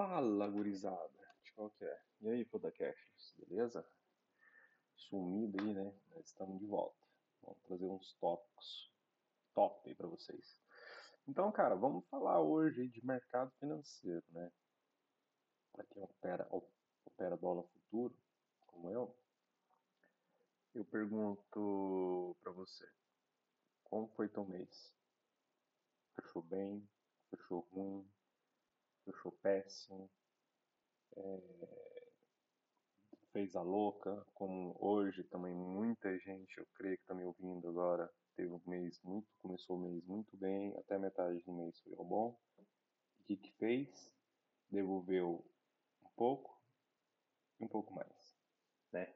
Fala, gurizada. De qual que é? E aí, Podcasts, beleza? Sumido aí, né? Mas estamos de volta. Vamos trazer uns tópicos top aí pra vocês. Então, cara, vamos falar hoje de mercado financeiro, né? Pra quem opera, opera dólar futuro, como eu, eu pergunto pra você, como foi teu mês? Fechou bem? Fechou ruim? Fechou péssimo? É, fez a louca, como hoje também muita gente, eu creio que está me ouvindo agora, teve um mês muito, começou o mês muito bem, até metade do mês foi bom. O que que fez? Devolveu um pouco um pouco mais, né?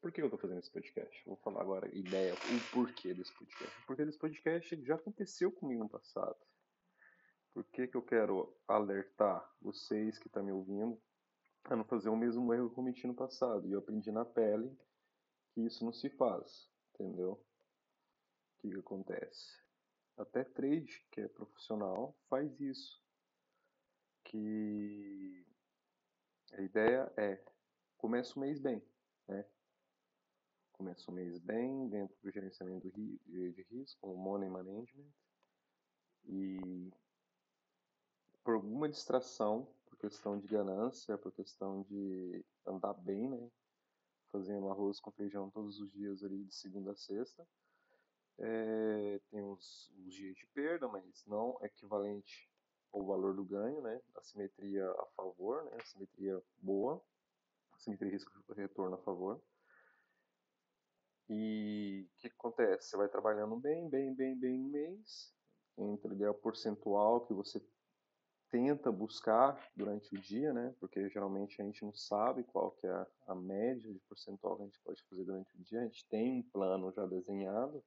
Por que eu estou fazendo esse podcast? Vou falar agora a ideia, o porquê desse podcast. Porque desse podcast já aconteceu comigo no passado. Por que, que eu quero alertar vocês que estão tá me ouvindo a não fazer o mesmo erro que eu cometi no passado? E eu aprendi na pele que isso não se faz, entendeu? O que, que acontece? Até trade, que é profissional, faz isso. Que a ideia é começa o mês bem, né? Começa o mês bem dentro do gerenciamento de risco, o money management, e por alguma distração, por questão de ganância, por questão de andar bem, né? Fazendo arroz com feijão todos os dias ali de segunda a sexta. É, tem uns, uns dias de perda, mas não equivalente ao valor do ganho, né? Assimetria a favor, né? Assimetria boa, assimetria risco-retorno a favor. E o que acontece? Você vai trabalhando bem, bem, bem, bem no mês, entre ali a percentual que você tenta buscar durante o dia, né? Porque geralmente a gente não sabe qual que é a, média de percentual que a gente pode fazer durante o dia. A gente tem um plano já desenhado,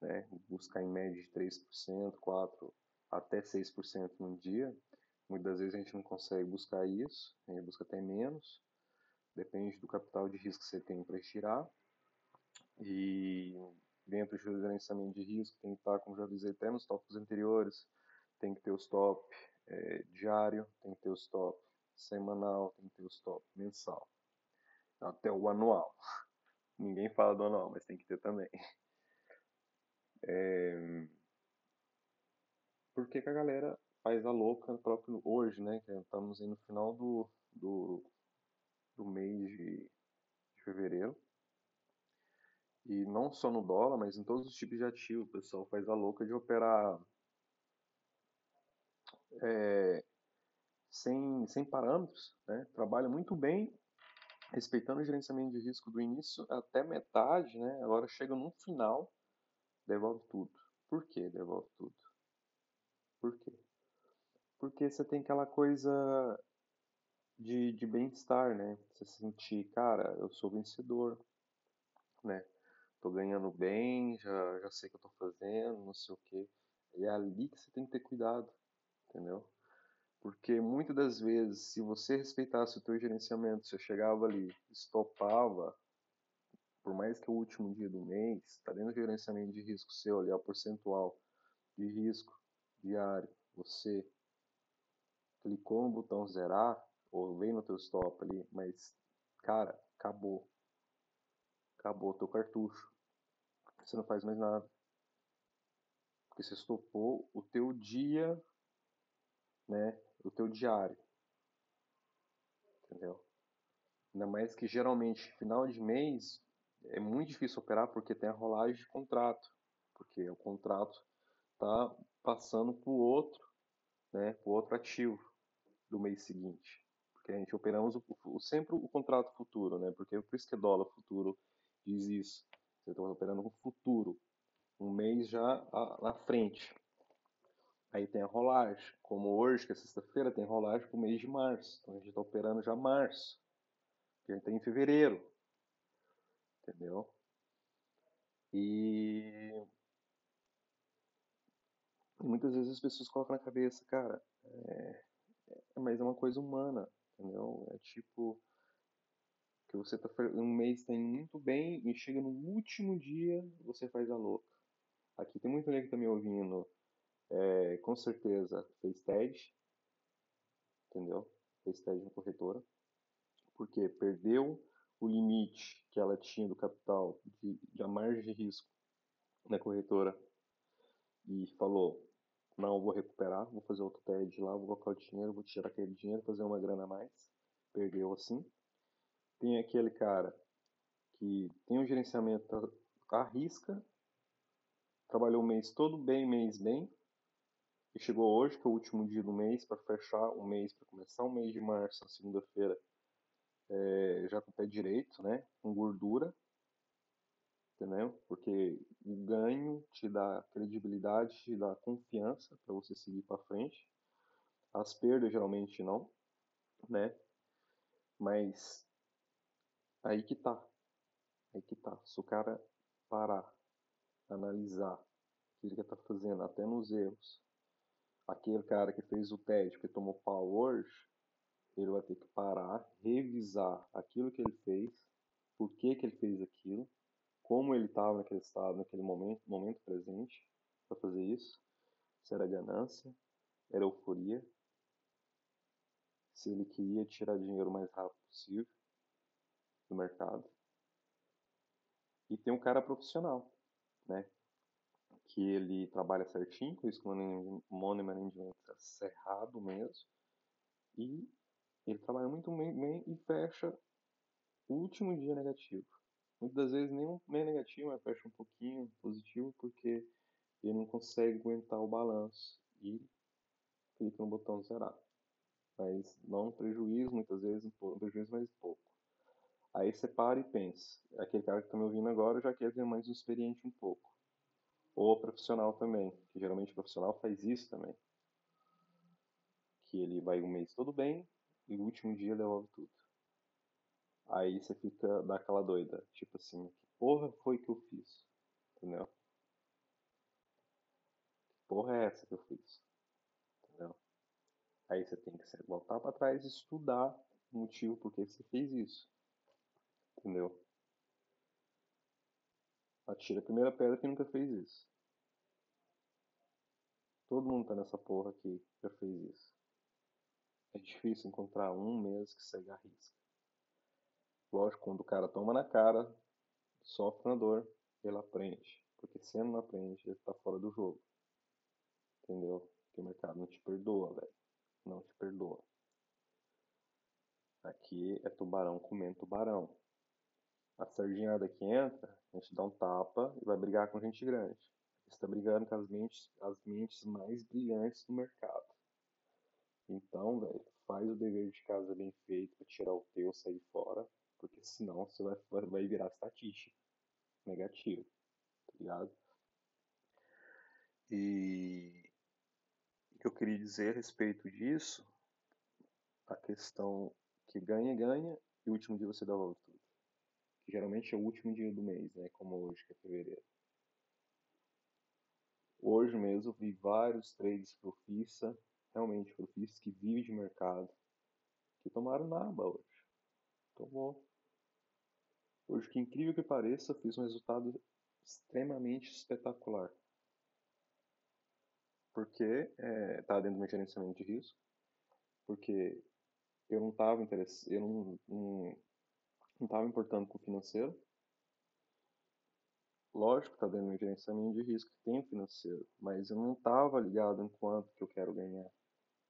né? Buscar em média de 3%, 4% até 6% no dia. Muitas vezes a gente não consegue buscar isso, a gente busca até menos. Depende do capital de risco que você tem para estirar. E dentro do gerenciamento de risco tem que estar, como já avisei até nos tópicos anteriores, tem que ter o stop é, diário, tem que ter o stop semanal, tem que ter o stop mensal. Até o anual. Ninguém fala do anual, mas tem que ter também. É... Por que, que a galera faz a louca próprio hoje, né? Que estamos no final do, do, do mês de, de fevereiro. E não só no dólar, mas em todos os tipos de ativo, o pessoal faz a louca de operar é, sem, sem parâmetros, né? trabalha muito bem, respeitando o gerenciamento de risco do início até metade, né? agora chega no final, devolve tudo. Por que devolve tudo? Por quê? Porque você tem aquela coisa de, de bem-estar, né? Você sentir, cara, eu sou vencedor, né? tô ganhando bem, já, já sei o que eu tô fazendo, não sei o que. É ali que você tem que ter cuidado, entendeu? Porque muitas das vezes, se você respeitasse o teu gerenciamento, você chegava ali, estopava, por mais que o último dia do mês, está dentro do gerenciamento de risco seu, ali, o percentual de risco diário, você clicou no botão zerar, ou vem no teu stop ali, mas, cara, acabou. Acabou teu cartucho você não faz mais nada. Porque você estopou o teu dia, né? O teu diário. Entendeu? Ainda mais que geralmente final de mês é muito difícil operar porque tem a rolagem de contrato. Porque o contrato tá passando para o outro, né? Para o outro ativo do mês seguinte. Porque a gente operamos o, o, sempre o contrato futuro, né? Porque por isso que é dólar futuro diz isso. Você está operando no futuro, um mês já na frente. Aí tem a rolagem, como hoje, que é sexta-feira, tem rolagem para o mês de março. Então a gente está operando já março. A gente está em fevereiro. Entendeu? E muitas vezes as pessoas colocam na cabeça, cara, é, é, mas é uma coisa humana, entendeu? É tipo, que você tá um mês está indo muito bem e chega no último dia você faz a louca. Aqui tem muita gente que está me ouvindo, é, com certeza fez TED, entendeu? Fez TED na corretora, porque perdeu o limite que ela tinha do capital, de, de a margem de risco na corretora, e falou, não, vou recuperar, vou fazer outro TED lá, vou colocar o dinheiro, vou tirar aquele dinheiro, fazer uma grana a mais, perdeu assim. Tem aquele cara que tem um gerenciamento à risca, trabalhou o mês todo bem, mês bem, chegou hoje, que é o último dia do mês, para fechar o mês, para começar o mês de março, segunda-feira, é, já com o pé direito, né? Com gordura, entendeu? Porque o ganho te dá credibilidade, te dá confiança para você seguir para frente. As perdas geralmente não, né? Mas aí que tá. Aí que tá. Se o cara parar, analisar o que ele está fazendo, até nos erros, aquele cara que fez o teste, que tomou hoje, ele vai ter que parar, revisar aquilo que ele fez, por que, que ele fez aquilo, como ele estava naquele estado, naquele momento, momento presente, para fazer isso. Se era ganância, era euforia, se ele queria tirar dinheiro o mais rápido possível do mercado. E tem um cara profissional, né? Que ele trabalha certinho com isso, com money management cerrado mesmo, e ele trabalha muito bem e fecha o último dia negativo. Muitas vezes nem, nem negativo, mas fecha um pouquinho positivo, porque ele não consegue aguentar o balanço e clica no botão zerar. Mas não um prejuízo, muitas vezes um prejuízo mais pouco. Aí você para e pensa, aquele cara que está me ouvindo agora já quer ser mais experiente um pouco ou profissional também, que geralmente o profissional faz isso também. Que ele vai um mês todo bem e o último dia devolve tudo. Aí você fica daquela doida, tipo assim, que porra foi que eu fiz? Entendeu? Que porra é essa que eu fiz? Entendeu? Aí você tem que voltar para trás e estudar o motivo por que você fez isso. Entendeu? Atira a primeira pedra que nunca fez isso. Todo mundo tá nessa porra aqui já fez isso. É difícil encontrar um mesmo que segue a risca. Lógico, quando o cara toma na cara, sofre na dor, ele aprende. Porque se ele não aprende, ele tá fora do jogo. Entendeu? Porque o mercado não te perdoa, velho. Não te perdoa. Aqui é tubarão comendo tubarão. A sardinhada que entra, a gente dá um tapa e vai brigar com gente grande. Está brigando com as mentes, as mentes mais brilhantes do mercado. Então, velho, faz o dever de casa bem feito para tirar o teu, sair fora, porque senão você vai, vai virar estatística negativo, tá ligado? E o que eu queria dizer a respeito disso, a questão que ganha, ganha, e o último dia você dá volta tudo que geralmente é o último dia do mês, né? Como hoje, que é fevereiro. Hoje mesmo vi vários trades profissa, realmente profissas, que vivem de mercado, que tomaram naba hoje. Tomou. Hoje, que incrível que pareça, fiz um resultado extremamente espetacular. Porque está é, dentro do meu gerenciamento de risco, porque eu não estava interessado, eu não, não não estava importando com o financeiro. Lógico que está dentro do gerenciamento de risco que tem o financeiro, mas eu não estava ligado em quanto que eu quero ganhar.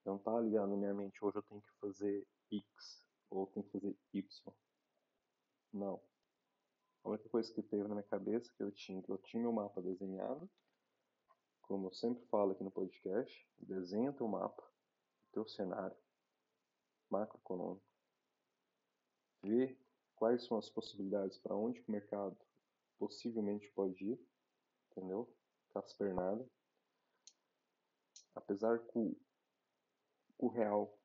Eu não estava ligado na minha mente, hoje eu tenho que fazer X, ou eu tenho que fazer Y. Não. A única coisa que teve na minha cabeça que eu tinha, que eu tinha meu mapa desenhado, como eu sempre falo aqui no podcast, desenha teu mapa, teu cenário macroeconômico, vê quais são as possibilidades para onde o mercado possivelmente pode ir, entendeu? Caspernada. Apesar que o, o real,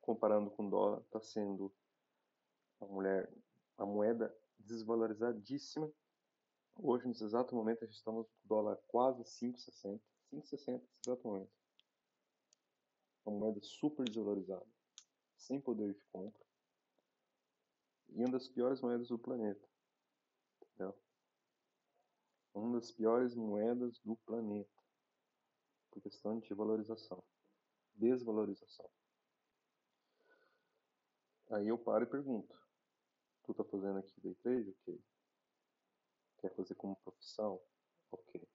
comparando com o dólar, está sendo a, mulher, a moeda desvalorizadíssima. Hoje, nesse exato momento, a gente estamos com o dólar quase 5,60. 5,60 nesse exato momento. Uma moeda super desvalorizada, sem poder de compra e uma das piores moedas do planeta. Entendeu? Uma das piores moedas do planeta. Por questão de valorização. Desvalorização. Aí eu paro e pergunto: Tu tá fazendo aqui day trade? Ok. Quer fazer como profissão? Ok.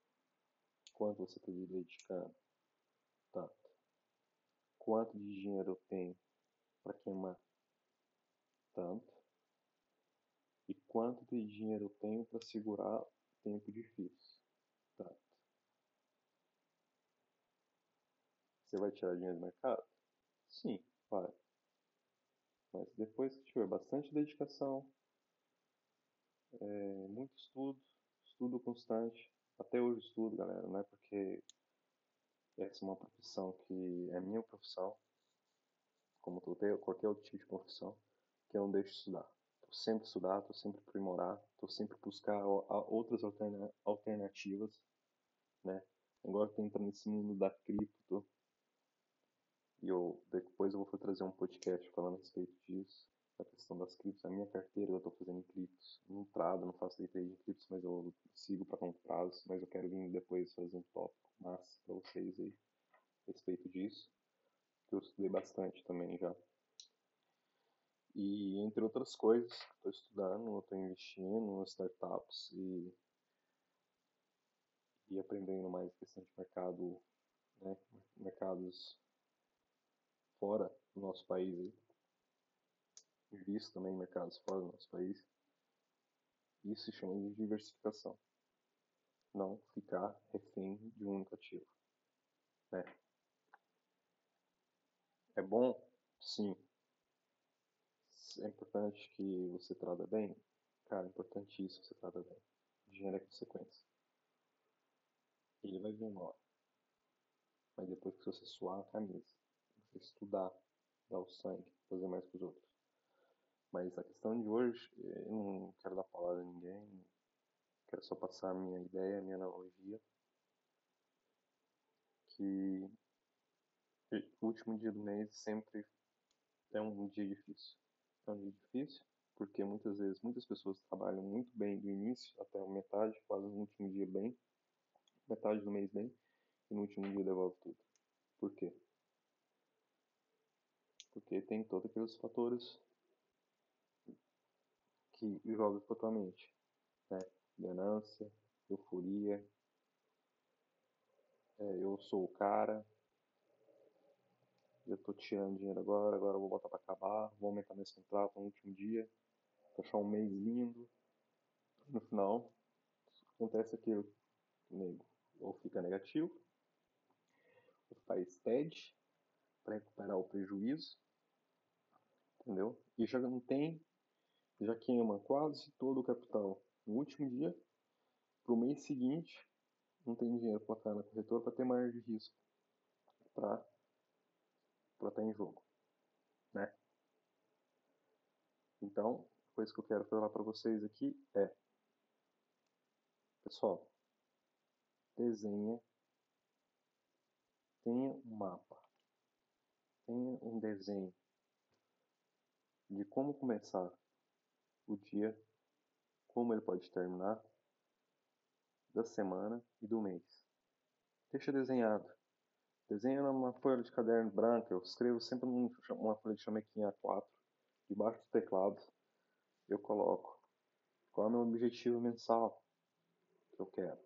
Quanto você está dedicando? Tanto. Quanto de dinheiro eu tenho para queimar? Tanto. E quanto de dinheiro eu tenho para segurar tempo difícil? Tanto. Você vai tirar dinheiro do mercado? Sim, vai. Mas depois que tiver bastante dedicação, é, muito estudo, estudo constante, até hoje estudo, galera, não é porque essa é uma profissão que é minha profissão, como qualquer outro tipo de profissão, que eu não deixo de estudar. Sempre estudar, estou sempre aprimorar, estou sempre buscar outras alterna alternativas, né? Agora estou entrando nesse mundo da cripto, e eu, depois eu vou trazer um podcast falando a respeito disso, da questão das criptos. A minha carteira eu estou fazendo em criptos. Não trado, não faço day trade em criptos, mas eu sigo para longo prazo. Mas eu quero vir depois fazer um tópico massa para vocês aí a respeito disso. Que eu estudei bastante também já. E entre outras coisas, estou estudando, estou investindo nas startups e, e aprendendo mais questão de mercado, né, mercados fora do nosso país. Aí. Visto também em mercados fora do nosso país. Isso se chama de diversificação. Não ficar refém de um único ativo. Né? É bom? Sim. É importante que você trata bem? Cara, é importantíssimo você trata bem. Dinheiro é consequência. Ele vai vir uma hora. Mas depois que você suar a camisa, você estudar, dar o sangue, fazer mais que os outros. Mas a questão de hoje, eh, eu não quero dar palavra a ninguém, quero só passar a minha ideia, a minha analogia, que o último dia do mês sempre é um dia difícil. Um dia difícil porque muitas vezes muitas pessoas trabalham muito bem do início até a metade, fazem no último dia bem, metade do mês bem, e no último dia devolve tudo. Por quê? Porque tem todos aqueles fatores que jogam com a tua mente. Né? Ganância, euforia, é, eu sou o cara, eu tô tirando dinheiro agora, agora vou botar para acabar, vou aumentar meu contrato no último dia, fechar um mês lindo. No final, acontece aquilo, nego, ou fica negativo, ou faz TED, para recuperar o prejuízo, entendeu? E já não tem, já queima quase todo o capital no último dia, para o mês seguinte, não tem dinheiro para botar na corretora para ter margem de risco para estar em jogo, né? Então, a coisa que eu quero falar para vocês aqui é, pessoal, desenha, tenha um mapa, tenha um desenho de como começar o dia, como ele pode terminar, da semana e do mês. Deixa desenhado. Desenha numa folha de caderno branca. Eu escrevo sempre numa folha de chamequinha A4, debaixo do teclado. Eu coloco qual é o meu objetivo mensal que eu quero,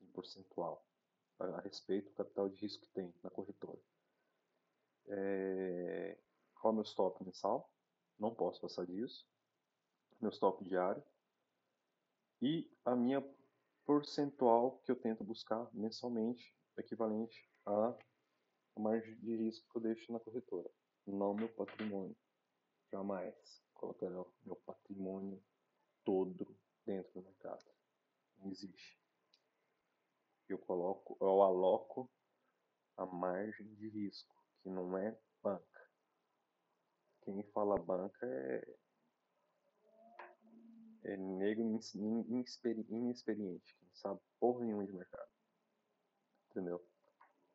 em percentual, a respeito do capital de risco que tem na corretora. É, qual é o meu stop mensal? Não posso passar disso. Meu stop diário. E a minha percentual que eu tento buscar mensalmente, equivalente à margem de risco eu deixo na corretora, não meu patrimônio. Jamais colocarei meu patrimônio todo dentro do mercado. Não existe. Eu coloco, eu aloco a margem de risco, que não é banca. Quem fala banca é, é negro inexperiente, que não sabe porra nenhuma de mercado. Entendeu?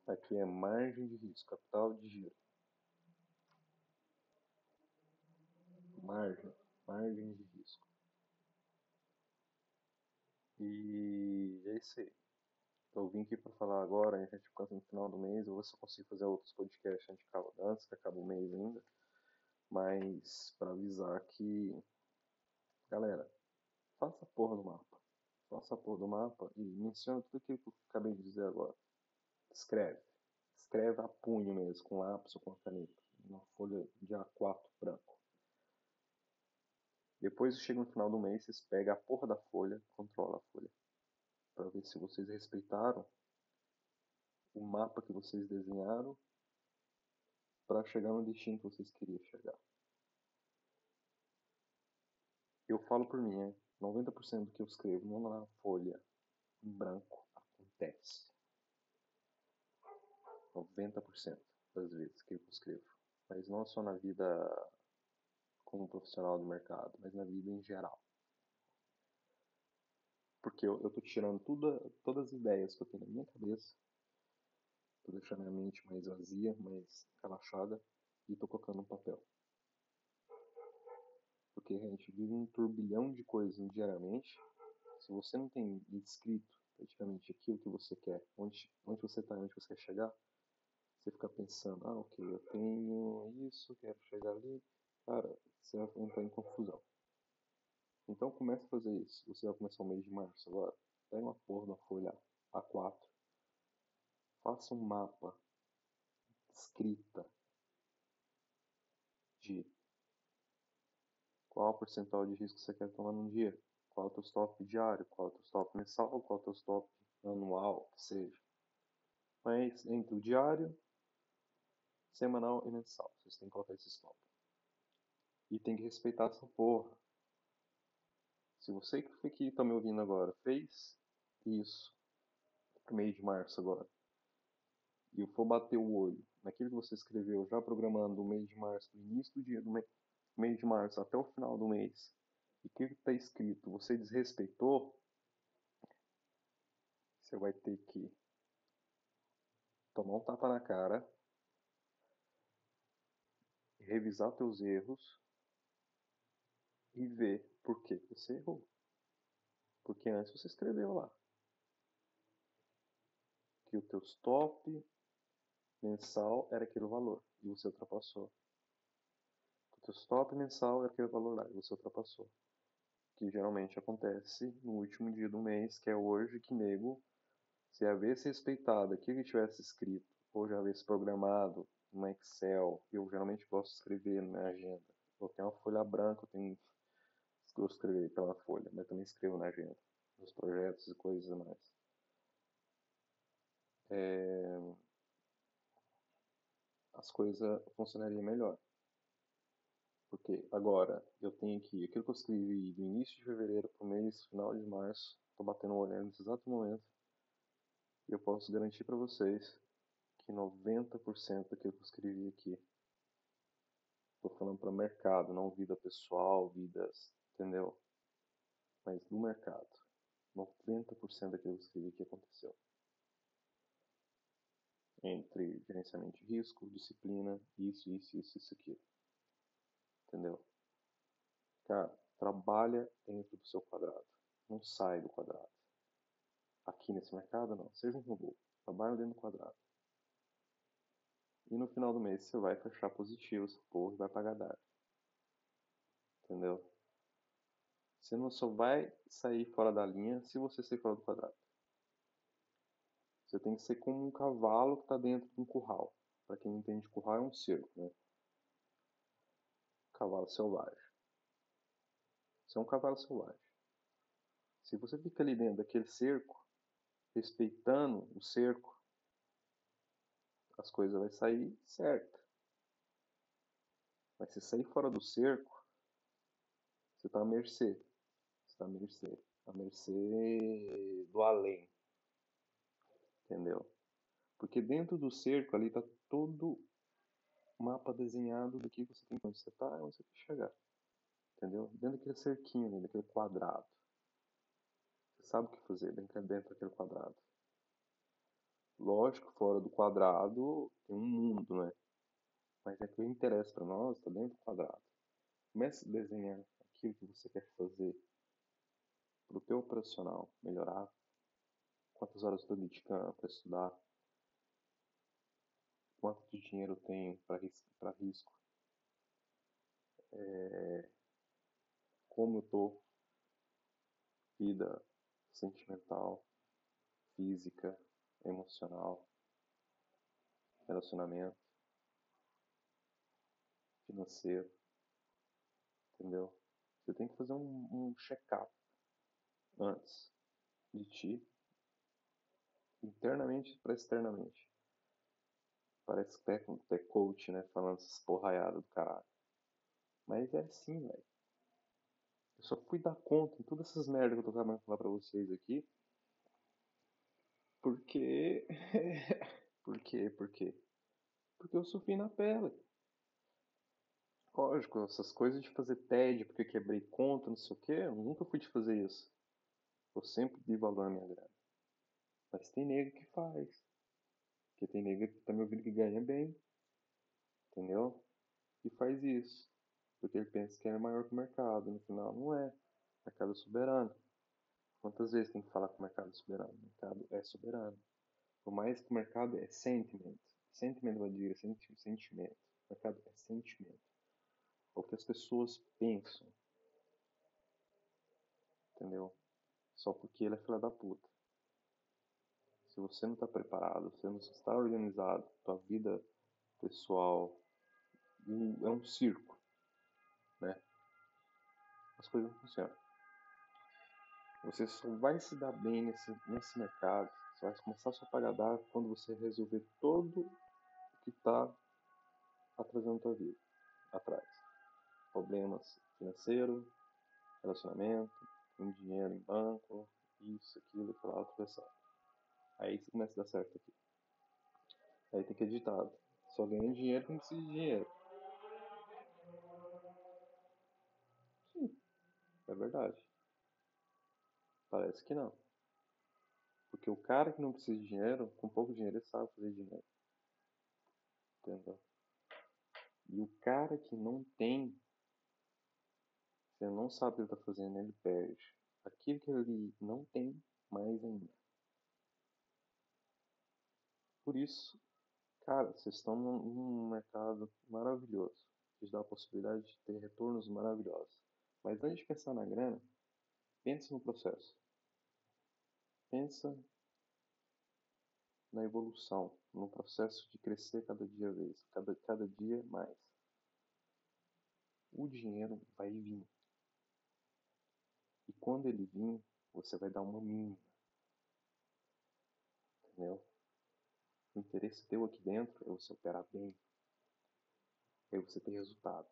Aqui é margem de risco, capital de giro. Margem, margem de risco. E é isso aí. Eu vim aqui para falar agora, a gente fica no final do mês, eu vou só conseguir fazer outros podcasts antes antes que acabe o mês ainda. mas para avisar que, galera, faça a porra do mapa. Faça a porra do mapa e menciona tudo aquilo que eu acabei de dizer agora. Escreve. Escreve a punho mesmo, com lápis ou com caneta, uma folha de A4 branco. Depois chega no final do mês, vocês pegam a porra da folha, controla a folha, para ver se vocês respeitaram o mapa que vocês desenharam para chegar no destino que vocês queriam chegar. Eu falo por mim, é, 90% do que eu escrevo não na folha em branco acontece. 90% das vezes que eu escrevo. Mas não só na vida como profissional do mercado, mas na vida em geral. Porque eu, tô tirando tudo, todas as ideias que eu tenho na minha cabeça, tô deixando a mente mais vazia, mais relaxada, e tô colocando no papel. Porque a gente vive um turbilhão de coisas diariamente. Se você não tem escrito praticamente aquilo que você quer, onde, onde você está, onde você quer chegar, você fica pensando, ah, ok, eu tenho isso, quero chegar ali, cara, você vai entrar em confusão. Então comece a fazer isso. Você vai começar o mês de março agora. Pega uma porra da folha A4. Faça um mapa escrita de qual o percentual de risco você quer tomar num dia, qual é o teu stop diário, qual é o teu stop mensal, qual é o teu stop anual, que seja. Mas entre o diário, semanal e mensal, vocês têm que colocar esse stop. E tem que respeitar essa porra. Se você que está me ouvindo agora fez isso no mês de março agora, e eu for bater o olho naquilo que você escreveu já programando o mês de março, do início do dia do mês, mês de março até o final do mês, e o que está escrito você desrespeitou, você vai ter que tomar um tapa na cara, revisar teus erros e ver por que você errou. Porque antes você escreveu lá que o teu stop mensal era aquele valor e você ultrapassou. O teu stop mensal era aquele valor lá e você ultrapassou. Que geralmente acontece no último dia do mês, que é hoje, que nego, se havesse respeitado aquilo que tivesse escrito, ou já havesse programado no Excel, eu geralmente gosto de escrever na minha agenda. Eu tenho uma folha branca, eu tenho eu escrever pela folha, mas também escrevo na agenda, nos projetos e coisas mais. É... As coisas funcionariam melhor. Porque agora eu tenho que, aquilo que eu escrevi do início de fevereiro para o mês final de março, estou batendo o olho nesse exato momento, e eu posso garantir para vocês que 90% daquilo que eu escrevi aqui, estou falando para mercado, não vida pessoal, vidas entendeu? Mas no mercado, 90% daquilo que eu escrevi que aconteceu. Entre gerenciamento de risco, disciplina, isso, isso, isso, isso aqui. Entendeu? Cara, trabalha dentro do seu quadrado. Não sai do quadrado. Aqui nesse mercado, não. Seja um robô. Trabalha dentro do quadrado. E no final do mês você vai fechar positivo essa porra e vai pagar dar. Entendeu? Você não só vai sair fora da linha se você sair fora do quadrado. Você tem que ser como um cavalo que está dentro de um curral. Para quem não entende, curral é um cerco, né? Cavalo selvagem. Você é um cavalo selvagem. Se você fica ali dentro daquele cerco, respeitando o cerco, as coisas vão sair certo. Mas se sair fora do cerco, você está à mercê à mercê, à mercê do além. Entendeu? Porque dentro do cerco ali está todo o mapa desenhado do que você tem, onde você está e onde você quer chegar. Entendeu? Dentro daquele cerquinho ali, daquele quadrado. Você sabe o que fazer dentro daquele quadrado. Lógico, fora do quadrado tem um mundo, né? Mas é que o que interessa para nós está dentro do quadrado. Comece a desenhar aquilo que você quer fazer para o teu operacional melhorar, quantas horas estou dedicando para estudar, quanto de dinheiro tenho para risco, é, como eu tô, vida sentimental, física, emocional, relacionamento, financeiro, entendeu? Você tem que fazer um, um check-up antes de ti, internamente para externamente. Parece que é, é coach, né? Falando essas porraiadas do caralho. Mas é assim, velho. Eu só fui dar conta em todas essas merdas que eu tô acabando de falar pra vocês aqui. Porque. Por quê? Por quê? Porque eu sofri na pele. Lógico, essas coisas de fazer TED porque quebrei conta, não sei o quê, eu nunca fui de fazer isso. Eu sempre dei valor à minha grana. Mas tem nego que faz. Porque tem nego que tá me ouvindo que ganha bem. Entendeu? E faz isso. Porque ele pensa que é maior que o mercado. No final, não é. Mercado é soberano. Quantas vezes tem que falar que o mercado é soberano? O mercado é soberano. Por mais que o mercado é sentimento. Sentimento vai dizer sentimento. O mercado é sentimento. É o que as pessoas pensam. Entendeu? Só porque ele é filha da puta. Se você não está preparado, se você não está organizado, tua vida pessoal é um circo né? As coisas não funcionam. Você só vai se dar bem nesse, nesse mercado, você vai começar a só pagar dar quando você resolver todo o que está atrasando a tua vida atrás. Problemas financeiros, relacionamento, com dinheiro em banco, isso, aquilo, aquela outra pessoa. Aí você começa a dar certo aqui. Aí tem que editar. Só ganha dinheiro quem precisa de dinheiro. É verdade. Parece que não. Porque o cara que não precisa de dinheiro, com pouco dinheiro, ele sabe fazer dinheiro. Entendeu? E o cara que não tem, você não sabe o que ele está fazendo, ele perde. Aquilo que ele não tem, mais ainda. Por isso, cara, vocês estão num, num mercado maravilhoso. Que dá a possibilidade de ter retornos maravilhosos. Mas antes de pensar na grana, pense no processo. Pensa na evolução, no processo de crescer cada dia vez, cada, cada dia mais. O dinheiro vai vir. E quando ele vir, você vai dar uma mínima. Entendeu? O interesse teu aqui dentro é você operar bem. É você ter resultado.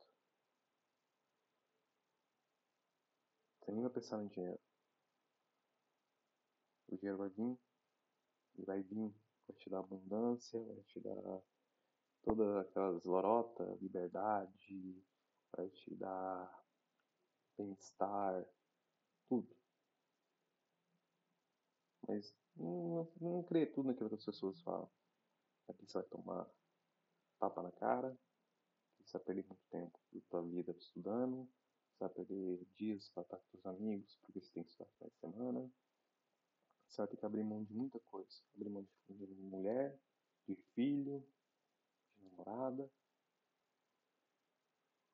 Vai pensar no dinheiro. O dinheiro vai vir e vai vir, vai te dar abundância, vai te dar todas aquelas lorotas, liberdade, vai te dar bem-estar, tudo. Mas não, não crê tudo naquilo que as pessoas falam. Aqui você vai tomar tapa na cara, você vai perder muito tempo da sua vida estudando, você vai perder dias para estar com os amigos, porque você tem que estudar final de semana. Você vai ter que abrir mão de muita coisa. Abrir mão de mulher, de filho, de namorada.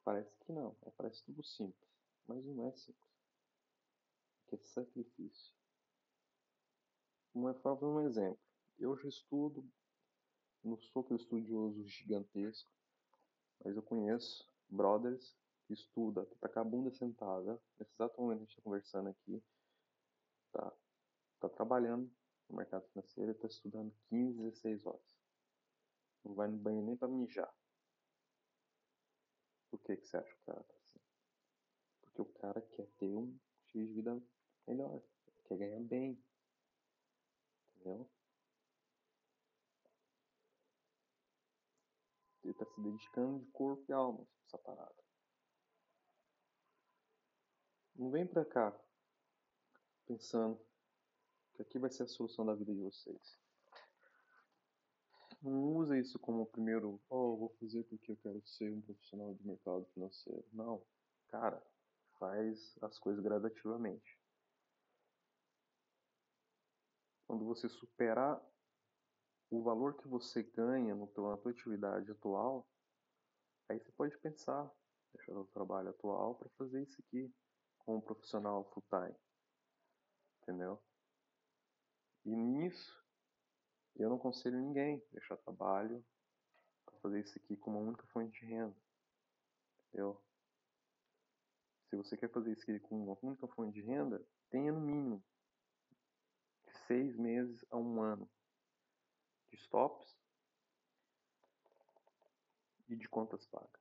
Parece que não, é, parece tudo simples, mas não é simples. Porque é sacrifício. Uma, vou um exemplo. Eu já estudo, não sou aquele estudioso gigantesco, mas eu conheço brothers estuda, tá com a bunda sentada, nesse exato momento que a gente está conversando aqui, tá, tá trabalhando no mercado financeiro e tá estudando 15, 16 horas. Não vai no banheiro nem para mijar. Por que, que você acha que o cara tá assim? Porque o cara quer ter um estilo de vida melhor, quer ganhar bem. Entendeu? Ele está se dedicando de corpo e alma essa parada. Não vem pra cá pensando que aqui vai ser a solução da vida de vocês. Não use isso como o primeiro, oh, vou fazer porque eu quero ser um profissional de mercado financeiro. Não. Cara, faz as coisas gradativamente. Quando você superar o valor que você ganha no, na tua atividade atual, aí você pode pensar deixar o trabalho atual para fazer isso aqui como profissional full time. Entendeu? E nisso, eu não aconselho ninguém deixar trabalho para fazer isso aqui como uma única fonte de renda. Entendeu? Se você quer fazer isso aqui com uma única fonte de renda, tenha no mínimo de seis meses a um ano de stops e de contas pagas.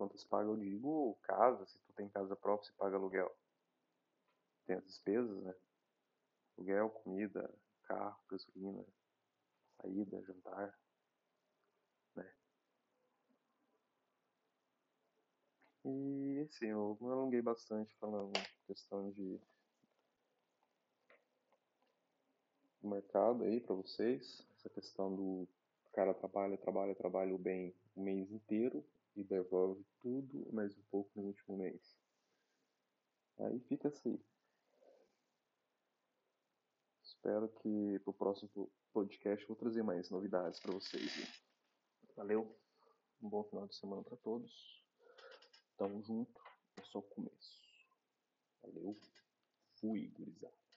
Contas pagas eu digo casa, se tu tem casa própria, você paga aluguel. Tem as despesas, né? Aluguel, comida, carro, gasolina, saída, jantar, né? E assim, eu me alonguei bastante falando questão de mercado aí para vocês, essa questão do cara trabalha, trabalha, trabalha o bem o mês inteiro e devolve tudo, mais um pouco no último mês. Aí fica assim. Espero que pro próximo podcast eu vou trazer mais novidades para vocês. Valeu, um bom final de semana para todos. Tamo junto, é só o começo. Valeu, fui, gurizada.